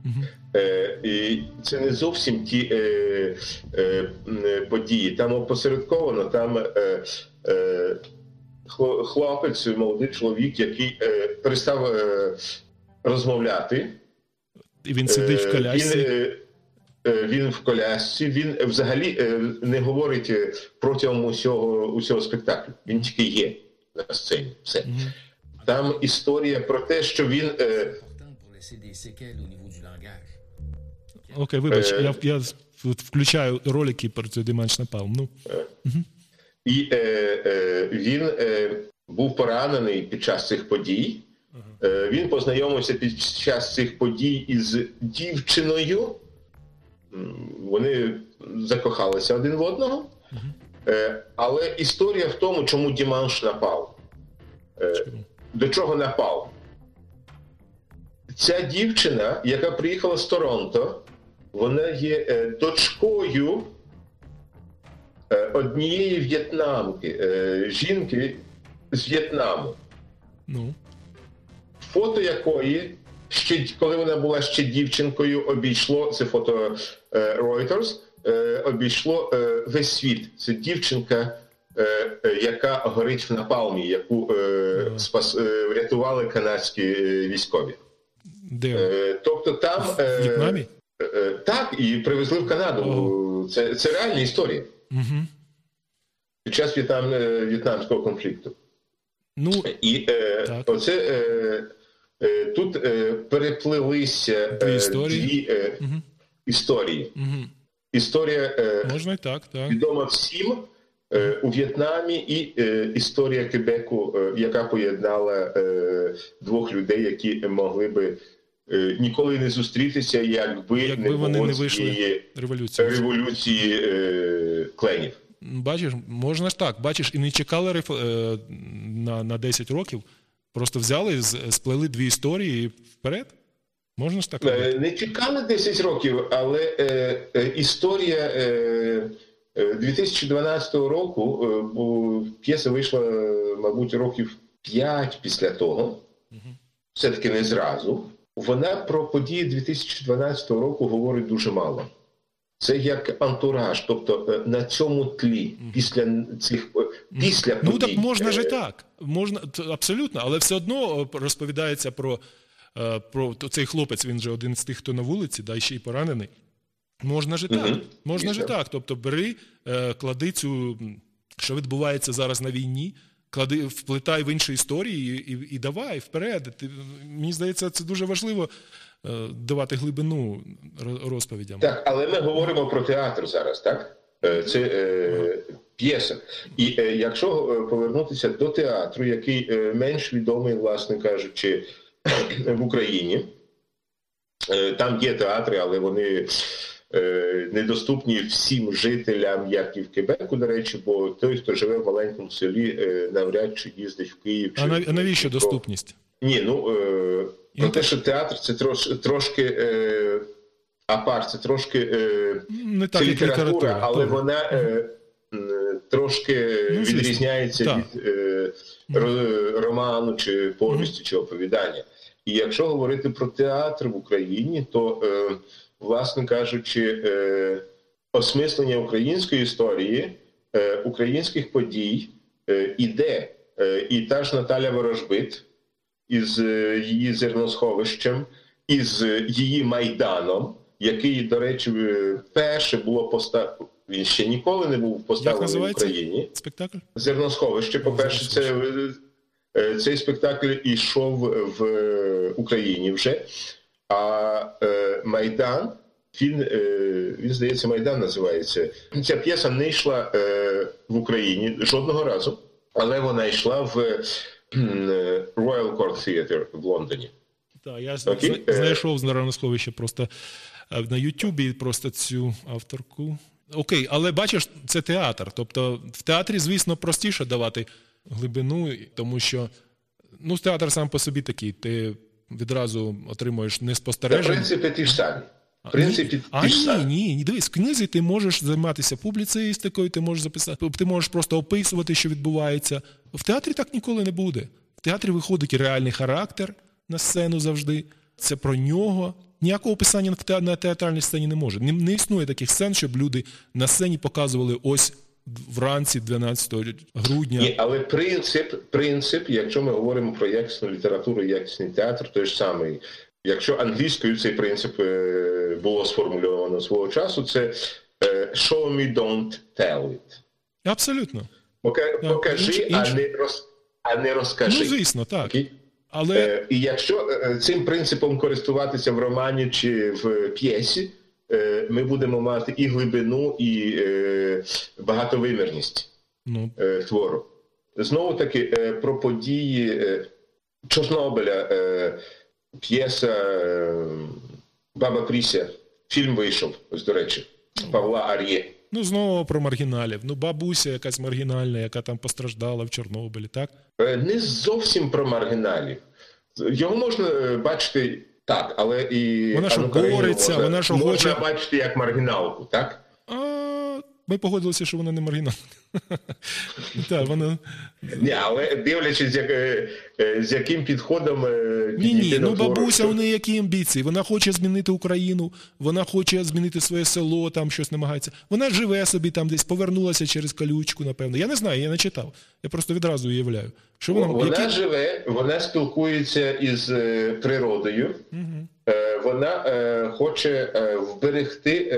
Мгм. Е, і це не зовсім ті е, е, події. Там опосередковано, там е, е, хлопець, молодий чоловік, який е, перестав розмовляти. І він сидить в колясці. Він, він в колясці, він взагалі не говорить протягом усього, усього спектаклю. Він тільки є на сцені. Все. Мгм. Там історія про те, що він. е. Окей, вибач, Е. я, я включаю ролики про цей Діманш Напалм. Ну, І е, е, він е, був поранений під час цих подій, Е, Він познайомився під час цих подій із дівчиною. Вони закохалися один в одного. Е, Але історія в тому, чому Діманш напав. Е, До чого напав? Ця дівчина, яка приїхала з Торонто, вона є е, дочкою е, однієї в'єтнамки, е, жінки з В'єтнаму Ну, фото якої ще коли вона була ще дівчинкою, обійшло це фото Reuters, обійшло весь світ. Це дівчинка, яка горить в напалмі, яку е, спас, е, врятували канадські е, військові. де? Е, тобто там В В'єтнамі? е, е, так і привезли в Канаду. Це, це реальна історія Угу. під час в'єтнам, е, в'єтнамського конфликту. Ну, І е, Так. оце е, е, тут е, переплилися е, історії. дві е, Мгм. історії. угу. Історія е, можна і так, так. відома всім е, у В'єтнамі, і е, історія Кебеку, е, яка поєднала е, двох людей, які могли би е, ніколи не зустрітися, якби, Якби не вони не вийшли революції е, кленів. Бачиш, можна ж так, бачиш, і не чекали реф... е, на, на 10 років, просто взяли, сплели дві історії і вперед. Можна ж так? Е, Не чекали 10 років, але е, е, історія е, е, 2012 року, е, п'єса вийшла, е, мабуть, років 5 після того, все-таки не зразу. Вона про події 2012 року говорить дуже мало. Це як антураж, тобто е, на цьому тлі, після цих е, після Ну подій, так можна ж е, так. Можна абсолютно, але все одно е, розповідається про, е, про цей хлопець, він же один з тих, хто на вулиці, да, і ще й поранений. Можна ж і так. Можна ж і так. Тобто бери, е, клади цю, що відбувається зараз на війні, клади, вплетай в інші історії і, і, і давай вперед. Ти, мені здається, це дуже важливо е, давати глибину ро- розповідям. Так, але ми говоримо про театр зараз, так? Е, Це е, п'єса. І е, якщо повернутися до театру, який е, менш відомий, власне кажучи, в Україні, е, там є театри, але вони недоступні всім жителям, як і в Кебеку, до речі, бо той, хто живе в маленькому селі, е, навряд чи їздить в Київ. Чи а навіщо доступність? ні, ну е, про Ну, те, що театр це трош, трошки е, апарт, це трошки е, Не так, це література, література. але Добре. вона е, трошки Ну, відрізняється Так. від е, роману чи повісті чи оповідання. І якщо говорити про театр в Україні, то, е, власне кажучи, е, осмислення української історії, е, українських подій е, іде. Е, і та ж Наталя Ворожбит із е, її зерносховищем, із е, її майданом, який, до речі, перше було поставлено. Він ще ніколи не був поставлений в Україні. спектакль? Зерносховище, по-перше, це е, цей спектакль ішов в Україні вже. А е, Майдан, він, е, він здається, Майдан називається. Ця п'єса не йшла е, в Україні жодного разу, але вона йшла в е, Royal Court Theatre в Лондоні. Так, я Окей. знайшов з Народного просто е, на Ютубі просто цю авторку. Окей, але бачиш, це театр. Тобто в театрі, звісно, простіше давати глибину, тому що ну, театр сам по собі такий, ти відразу отримуєш неспостереження. принципи ті ж самі. В принципі, А ні, самі. ні, ні. Дивись, в книзі ти можеш займатися публіцистикою, ти можеш записати, ти можеш просто описувати, що відбувається. В театрі так ніколи не буде. В театрі виходить реальний характер на сцену завжди. Це про нього. Ніякого описання на на театральній сцені не може. Не, не існує таких сцен, щоб люди на сцені показували ось вранці 12 грудня. Ні, але принцип, принцип, якщо ми говоримо про якісну літературу, якісний театр, той ж самий. Якщо англійською цей принцип е, було сформульовано свого часу, це е, show me, don't tell it. Абсолютно. Пока- Так, Покажи, інше- а не роз, а не розкажи. Ну, звісно, так. Але Е, і якщо цим принципом користуватися в романі чи в п'єсі, ми будемо мати і глибину, і е, багатовимірність ну, е, твору. Знову таки, е, про події е, Чорнобиля е, п'єса е, Баба Пріся. Фільм вийшов, ось до речі, Павла Ар'є. Ну, знову про маргіналів. Ну, бабуся якась маргінальна, яка там постраждала в Чорнобилі, так? Е, Не зовсім про маргіналів. Його можна е, бачити так, але і Вона ж бореться, вона ж можна хоче- бачити як маргіналку, так? Ми погодилися, що вона не маргінальна. Вона. Ні, але дивлячись, як, е, е, з яким підходом е, Ні, ні, ну бабуся, у неї які амбіції. Вона хоче змінити Україну, вона хоче змінити своє село, там щось намагається. Вона живе собі там десь, повернулася через колючку, напевно. Я не знаю, я не читав. Я просто відразу уявляю. Що вона, Вона які... живе, вона спілкується із природою, Е, вона хоче вберегти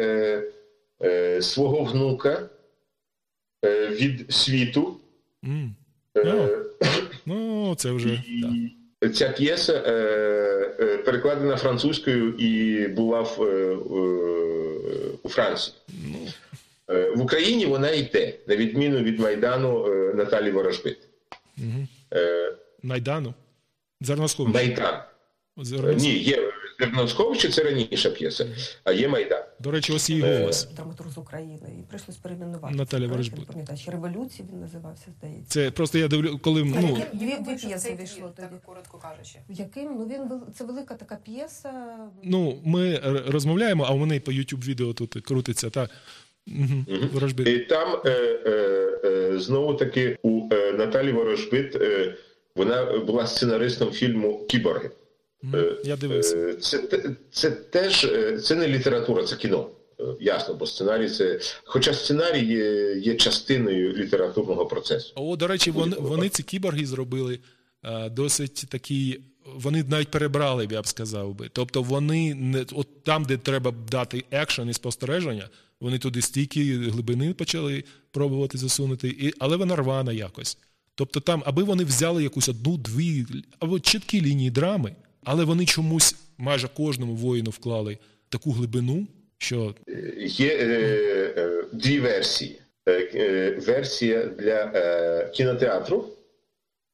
е, свого внука е, від світу. М. Е, Ну, це вже. Да. Ця п'єса е, е, перекладена французькою і була в, е, у Франції. Е, в Україні вона йде, на відміну від Майдану е, Наталі Ворожбит. Е, Майдану. Зерносховище. Майдан. Е, Ні, є Зерносховище, це раніша п'єса, а є Майдан. До речі, ось її Е, голос. драматург з України, і прийшлось перейменувати. Наталя пам'ятаю, чи революції він називався, здається. Це просто я дивлю, коли ну, Дві- дві п'єси вийшло тоді. так коротко кажучи. Яким? Ну він вел- це велика така п'єса. ну, ми р- розмовляємо, а у мене по YouTube відео тут крутиться. Так. Угу. Ворожбит. І там е, е, е, знову таки у е, Наталі Ворожбит е, вона була сценаристом фільму Кіборги. Мгм. Я дивився. Е, Це, це теж е, це не література, це кіно. Е, Ясно, бо сценарій це. Хоча сценарій є, є частиною літературного процесу. О, до речі, вони, вони ці кіборги зробили е, досить такі. Вони навіть перебрали, я б сказав би. Тобто вони не от там, де треба дати екшен і спостереження, вони туди стільки глибини почали пробувати засунути, і, але вона рвана якось. Тобто там, аби вони взяли якусь одну-дві або чіткі лінії драми, але вони чомусь майже кожному воїну вклали таку глибину, що Є е, е, дві версії: Е, е, версія для е, кінотеатру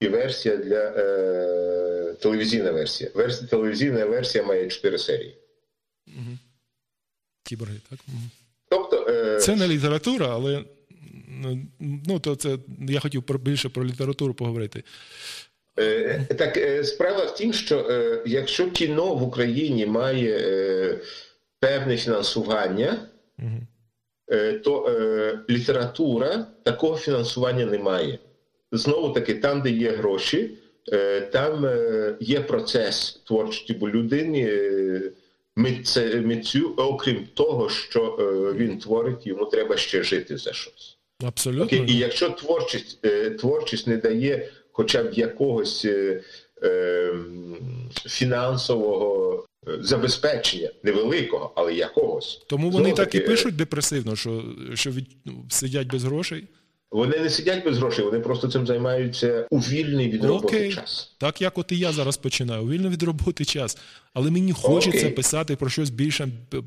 і версія для е, телевізійна версія. Версія телевізійна версія має чотири серії. кіборги, так? Мгм. Тобто, е, Це не література, але ну, то це я хотів більше про літературу поговорити. Е, Так, е, справа в тім, що е, якщо кіно в Україні має певне фінансування, то література такого фінансування не має. Знову таки, там, де є гроші, там є процес творчості, бо людині. митцю, окрім того, що він творить, йому треба ще жити за щось. Абсолютно. Окей, і якщо творчість, творчість не дає хоча б якогось е, е, фінансового е, забезпечення, невеликого, але якогось. Тому вони Знову так і таки, пишуть депресивно, що, що від, ну, сидять без грошей. Вони не сидять без грошей, вони просто цим займаються у вільний від роботи Окей. час. Так як от і я зараз починаю, у вільно від роботи час. Але мені хочеться Окей. писати про щось більш,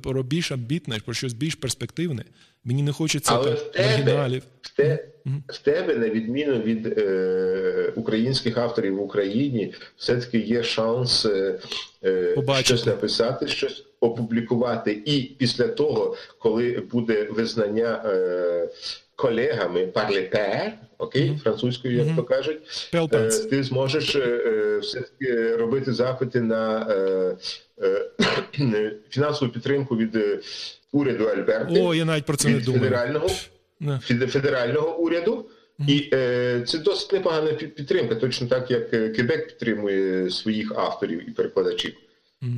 про більш амбітне, про щось більш перспективне. Мені не хочеться Але так, в тебе, оригіналів. в, те, в тебе, на відміну від е, українських авторів в Україні, все-таки є шанс е, е, Побачити. щось написати, щось опублікувати. І після того, коли буде визнання е, колегами парлепер, окей, французькою, як то кажуть, е, ти зможеш е, е, все-таки робити запити на е, е, фінансову підтримку від е, уряду Альберти. О, я навіть про це не думаю. федерального федерального уряду. І е, це досить непогана підтримка, точно так як е, Кебек підтримує своїх авторів і перекладачів.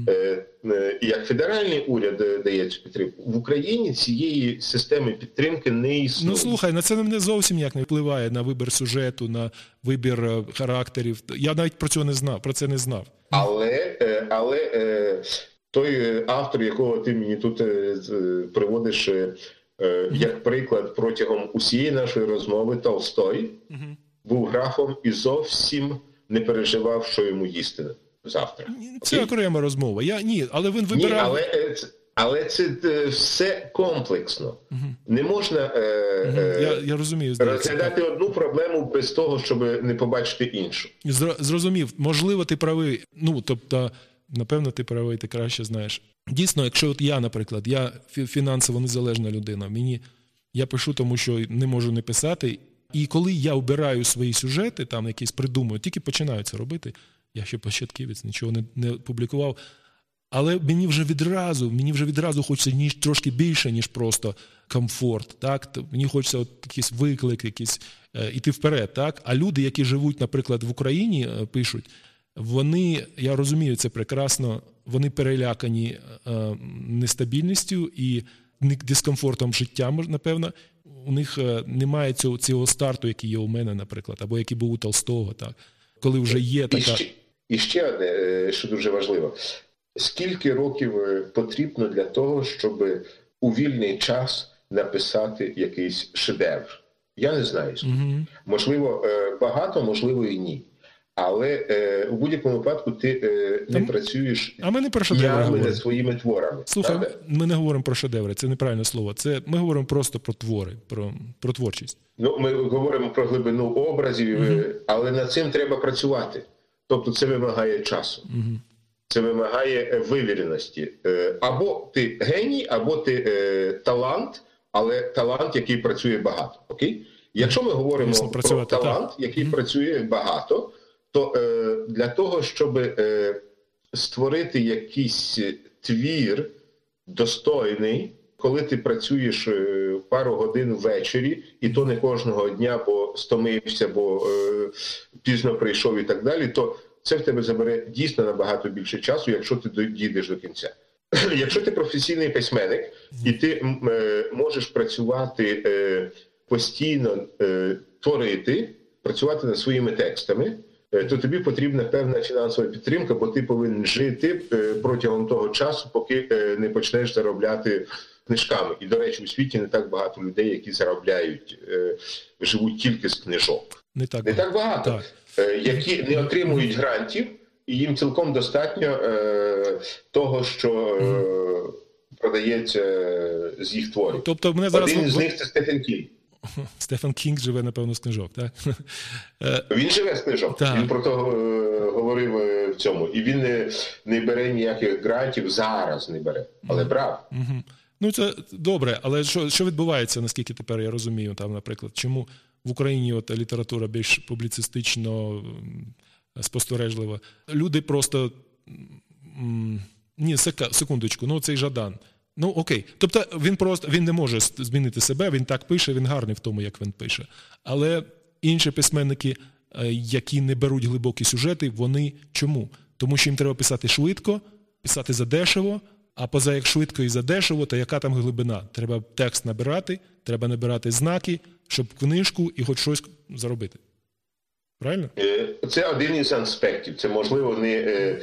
Е, е, як федеральний уряд е, дає цю підтримку в Україні цієї системи підтримки не існує. Ну слухай, на це не зовсім ніяк не впливає на вибір сюжету, на вибір е, характерів. Я навіть про це не знав. Про це не знав. Але, е, але е, той автор, якого ти мені тут приводиш як приклад протягом усієї нашої розмови, Толстой був графом і зовсім не переживав, що йому їсти завтра. Це Окей? окрема розмова. Я ні, але він Ні, але, е, Але це е, все комплексно. Не можна е, е, Я, я розумію, розглядати одну проблему без того, щоб не побачити іншу. Зро- Зрозумів, можливо, ти правий. Ну тобто, напевно, ти правий, ти краще знаєш. Дійсно, якщо от я, наприклад, я фінансово незалежна людина, мені я пишу, тому що не можу не писати. І коли я обираю свої сюжети, там якісь придумую, тільки починаю це робити. Я ще початківець, нічого не, не публікував. Але мені вже відразу, мені вже відразу хочеться ніж трошки більше, ніж просто комфорт. Так? Мені хочеться от якийсь виклик, якийсь е, іти вперед. Так? А люди, які живуть, наприклад, в Україні, е, пишуть, вони, я розумію, це прекрасно, вони перелякані е, нестабільністю і дискомфортом життя, напевно. У них е, немає цього, цього старту, який є у мене, наприклад, або який був у Толстого. Так? Коли вже є І така. ще, і ще одне, е, що дуже важливо: скільки років е, потрібно для того, щоб у вільний час написати якийсь шедевр? Я не знаю. Мгм. Можливо, е, багато, можливо, і ні. Але е, у будь-якому випадку ти е, не Там- працюєш А ми не про шедеври своїми творами. Слухай, правда? ми не говоримо про шедеври, це неправильне слово. Це ми говоримо просто про твори, про, про творчість. Ну, ми говоримо про глибину образів, е, але над цим треба працювати. Тобто це вимагає часу. Це вимагає е, вивіреності. Е, Або ти геній, або ти е, талант, але талант, який працює багато. Окей? Якщо ми говоримо Звісно, про працювати, талант, який працює багато, то е, для того, щоб е, створити якийсь твір достойний, коли ти працюєш е, пару годин ввечері, і то не кожного дня, бо стомився, бо е, пізно прийшов і так далі, то це в тебе забере дійсно набагато більше часу, якщо ти дійдеш до кінця. Якщо ти професійний письменник і ти е, можеш працювати е, постійно, е, творити, працювати над своїми текстами, то тобі потрібна певна фінансова підтримка, бо ти повинен жити е, протягом того часу, поки е, не почнеш заробляти книжками. І, до речі, у світі не так багато людей, які заробляють, е, живуть тільки з книжок. Не так. Не так багато, Так. е, які не отримують грантів, і їм цілком достатньо е, того, що е, продається з їх творів. Тобто мене зараз Один із них це Стефен Кінг. Стефан Кінг живе, напевно, з книжок, так? Е, Він живе з книжок. Так. Він про то е, говорив е, в цьому. І він не, не бере ніяких грантів, зараз не бере, але брав. Мгм. Ну, це добре, але що, що відбувається, наскільки тепер я розумію, там, наприклад, чому в Україні от література більш публіцистично спостережлива? Люди просто. Ні, секундочку, ну цей Жадан. Ну окей. Тобто він просто він не може змінити себе, він так пише, він гарний в тому, як він пише. Але інші письменники, е, які не беруть глибокі сюжети, вони чому? Тому що їм треба писати швидко, писати задешево, а поза як швидко і задешево, то яка там глибина? Треба текст набирати, треба набирати знаки, щоб книжку і хоч щось заробити. Правильно? Е, Це один із аспектів. Це можливо не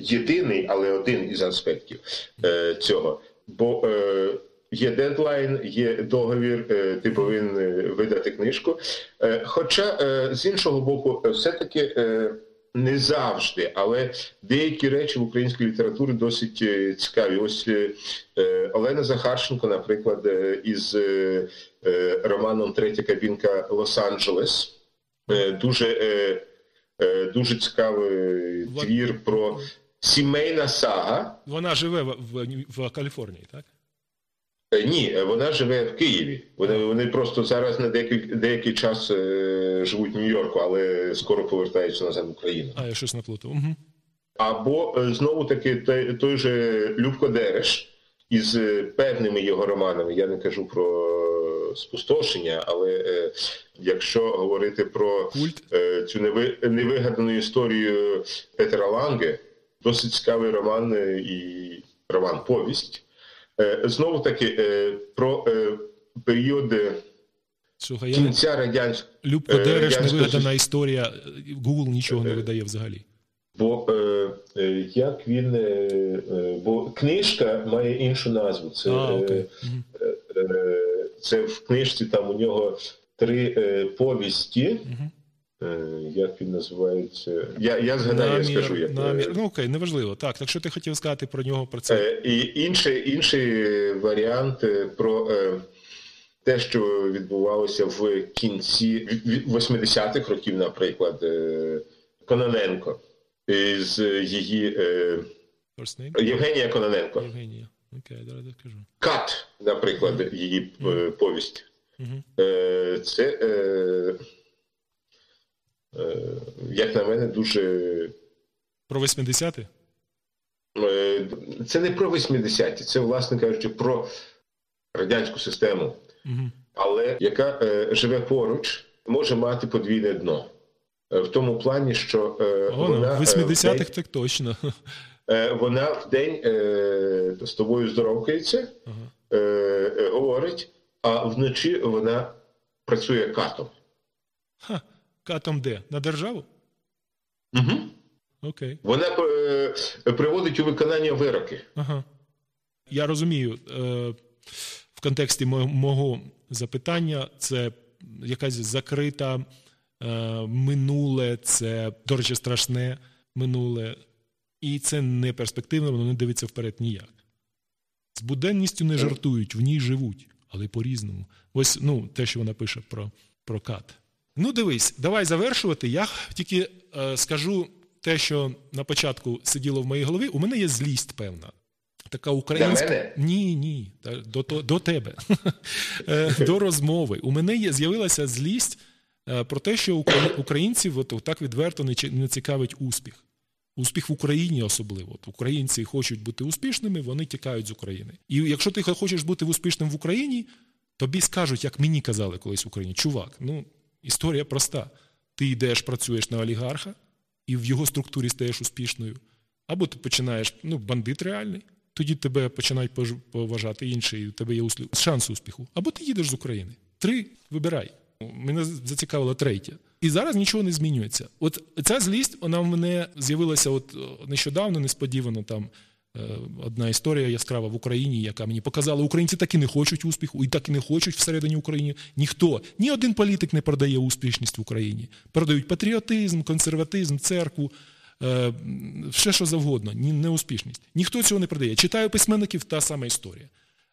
єдиний, але один із аспектів е, цього. Бо е, є дедлайн, є договір, е, ти повинен е, видати книжку. Е, хоча, е, з іншого боку, е, все-таки е, не завжди, але деякі речі в українській літературі досить е, цікаві. Ось е, е, Олена Захарченко, наприклад, е, із е, е, романом Третя кабінка Лос-Анджелес. Е, дуже, е, е, дуже цікавий Вот. твір про сімейна сага. Вона живе в, в, в Каліфорнії, так? Е, Ні, е, вона живе в Києві. Вони, вони просто зараз на деякий, деякий час е, живуть в Нью-Йорку, але скоро повертаються назад в Україну. А, я щось наплутав. Угу. Або е, знову таки той, той же Любко Дереш із е, певними його романами. Я не кажу про е, спустошення, але е, якщо говорити про е, цю неви, невигадану історію Петера Ланге, досить цікавий роман е, і роман Повість. Е, Знову таки е, про е, період е, Слухай, я кінця радянського. Любко Дереш я невигадана історія. Google нічого не видає взагалі. Бо е, як він, е, е, бо книжка має іншу назву. Це, А, окей. Е, е, це в книжці там у нього три е, повісті. Е, Як він називається? Я, я згадаю, я скажу. Як, намір. Ну окей, неважливо. Так, так що ти хотів сказати про нього про це? Е, І інший, інший варіант е, про е, те, що відбувалося в кінці ві- ві- 80-х років, наприклад, е, Кононенко з її е? Євгенія Кононенко. Євгенія. Окей, зараз скажу. Кат, наприклад, її е, повість. Е, Це, е, е, як на мене, дуже. Про 80-ті? е, Це не про 80-ті, це, власне кажучи, про радянську систему, Угу. але яка е, живе поруч, може мати подвійне дно. Е, В тому плані, що е, О, вона, ну, в е, 80-х так точно. Е, вона в день е, з тобою здоровкається, е, говорить, а вночі вона працює катом. Ха, катом де? На державу? Угу. Окей. Вона приводить у виконання вироки. Ага. Я розумію, в контексті мо- мого запитання це якась закрита минуле, це, до речі, страшне минуле, і це не перспективно, воно не дивиться вперед ніяк. З буденністю не жартують, в ній живуть, але по-різному. Ось ну, те, що вона пише про, про кат. Ну, дивись, давай завершувати. Я тільки е, скажу те, що на початку сиділо в моїй голові. У мене є злість певна. Така українська. Для мене? Ні, ні. та- До, до тебе. Е, до розмови. У мене є, з'явилася злість е, про те, що українців от, так відверто не цікавить успіх. Успіх в Україні особливо. Українці хочуть бути успішними, вони тікають з України. І якщо ти хочеш бути успішним в Україні, тобі скажуть, як мені казали колись в Україні, чувак, ну історія проста. Ти йдеш, працюєш на олігарха, і в його структурі стаєш успішною. Або ти починаєш, ну, бандит реальний, тоді тебе починають поважати інші, і у тебе є шанс успіху. Або ти їдеш з України. Три вибирай. Мене зацікавило третє. І зараз нічого не змінюється. От ця злість, вона в мене з'явилася от е, нещодавно, несподівано там. е, Одна історія яскрава в Україні, яка мені показала, українці так і не хочуть успіху, і так і не хочуть всередині України. Ніхто, ні один політик не продає успішність в Україні. Продають патріотизм, консерватизм, церкву, е, все що завгодно, ні, неуспішність. Ніхто цього не продає. Читаю письменників, та сама історія.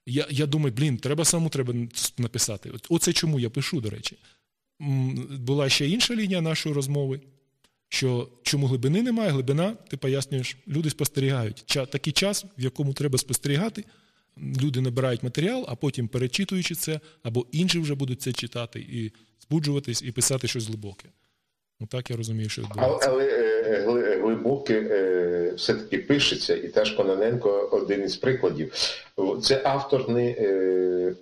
Я, я думаю, блін, треба саму треба написати. Оце чому я пишу, до речі. Була ще інша лінія нашої розмови, що чому глибини немає, глибина, ти пояснюєш, люди спостерігають. Ча- Такий час, в якому треба спостерігати, люди набирають матеріал, а потім, перечитуючи це, або інші вже будуть це читати і збуджуватись, і писати щось глибоке. Ну так я розумію, що Але, відбувається. але е, гли- глибоке е, все-таки пишеться, і теж Кононенко один із прикладів. Це автор не е,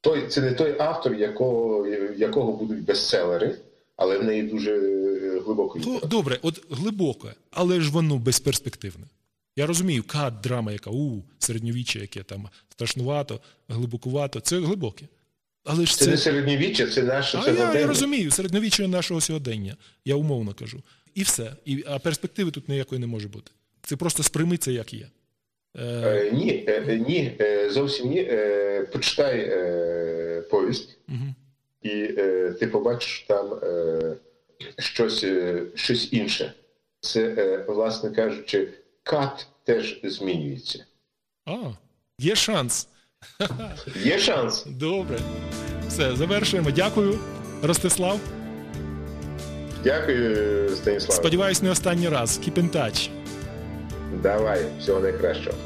той, це не той автор, якого, якого будуть бестселери, але в неї дуже е, глибокий. Гл- Добре, от глибоке, але ж воно безперспективне. Я розумію, кат, драма, яка у середньовіччя, яке там страшнувато, глибокувато, це глибоке. Але ж Це це, не середньовіччя, це наше а я, я розумію, середньовіччя нашого сьогодення. Я умовно кажу. І все. І, а перспективи тут ніякої не може бути. Це просто сприйми це як є. Е, Е, ні, е, е, ні, зовсім ні. Почитай повість, мгм. і ти побачиш там щось, щось інше. Це, власне кажучи, кат теж змінюється. А, є шанс. Є шанс. Добре. Все, завершуємо. Дякую, Ростислав. Дякую, Станіслав. Сподіваюсь, не останній раз. Keep in touch. Давай, всього найкращого.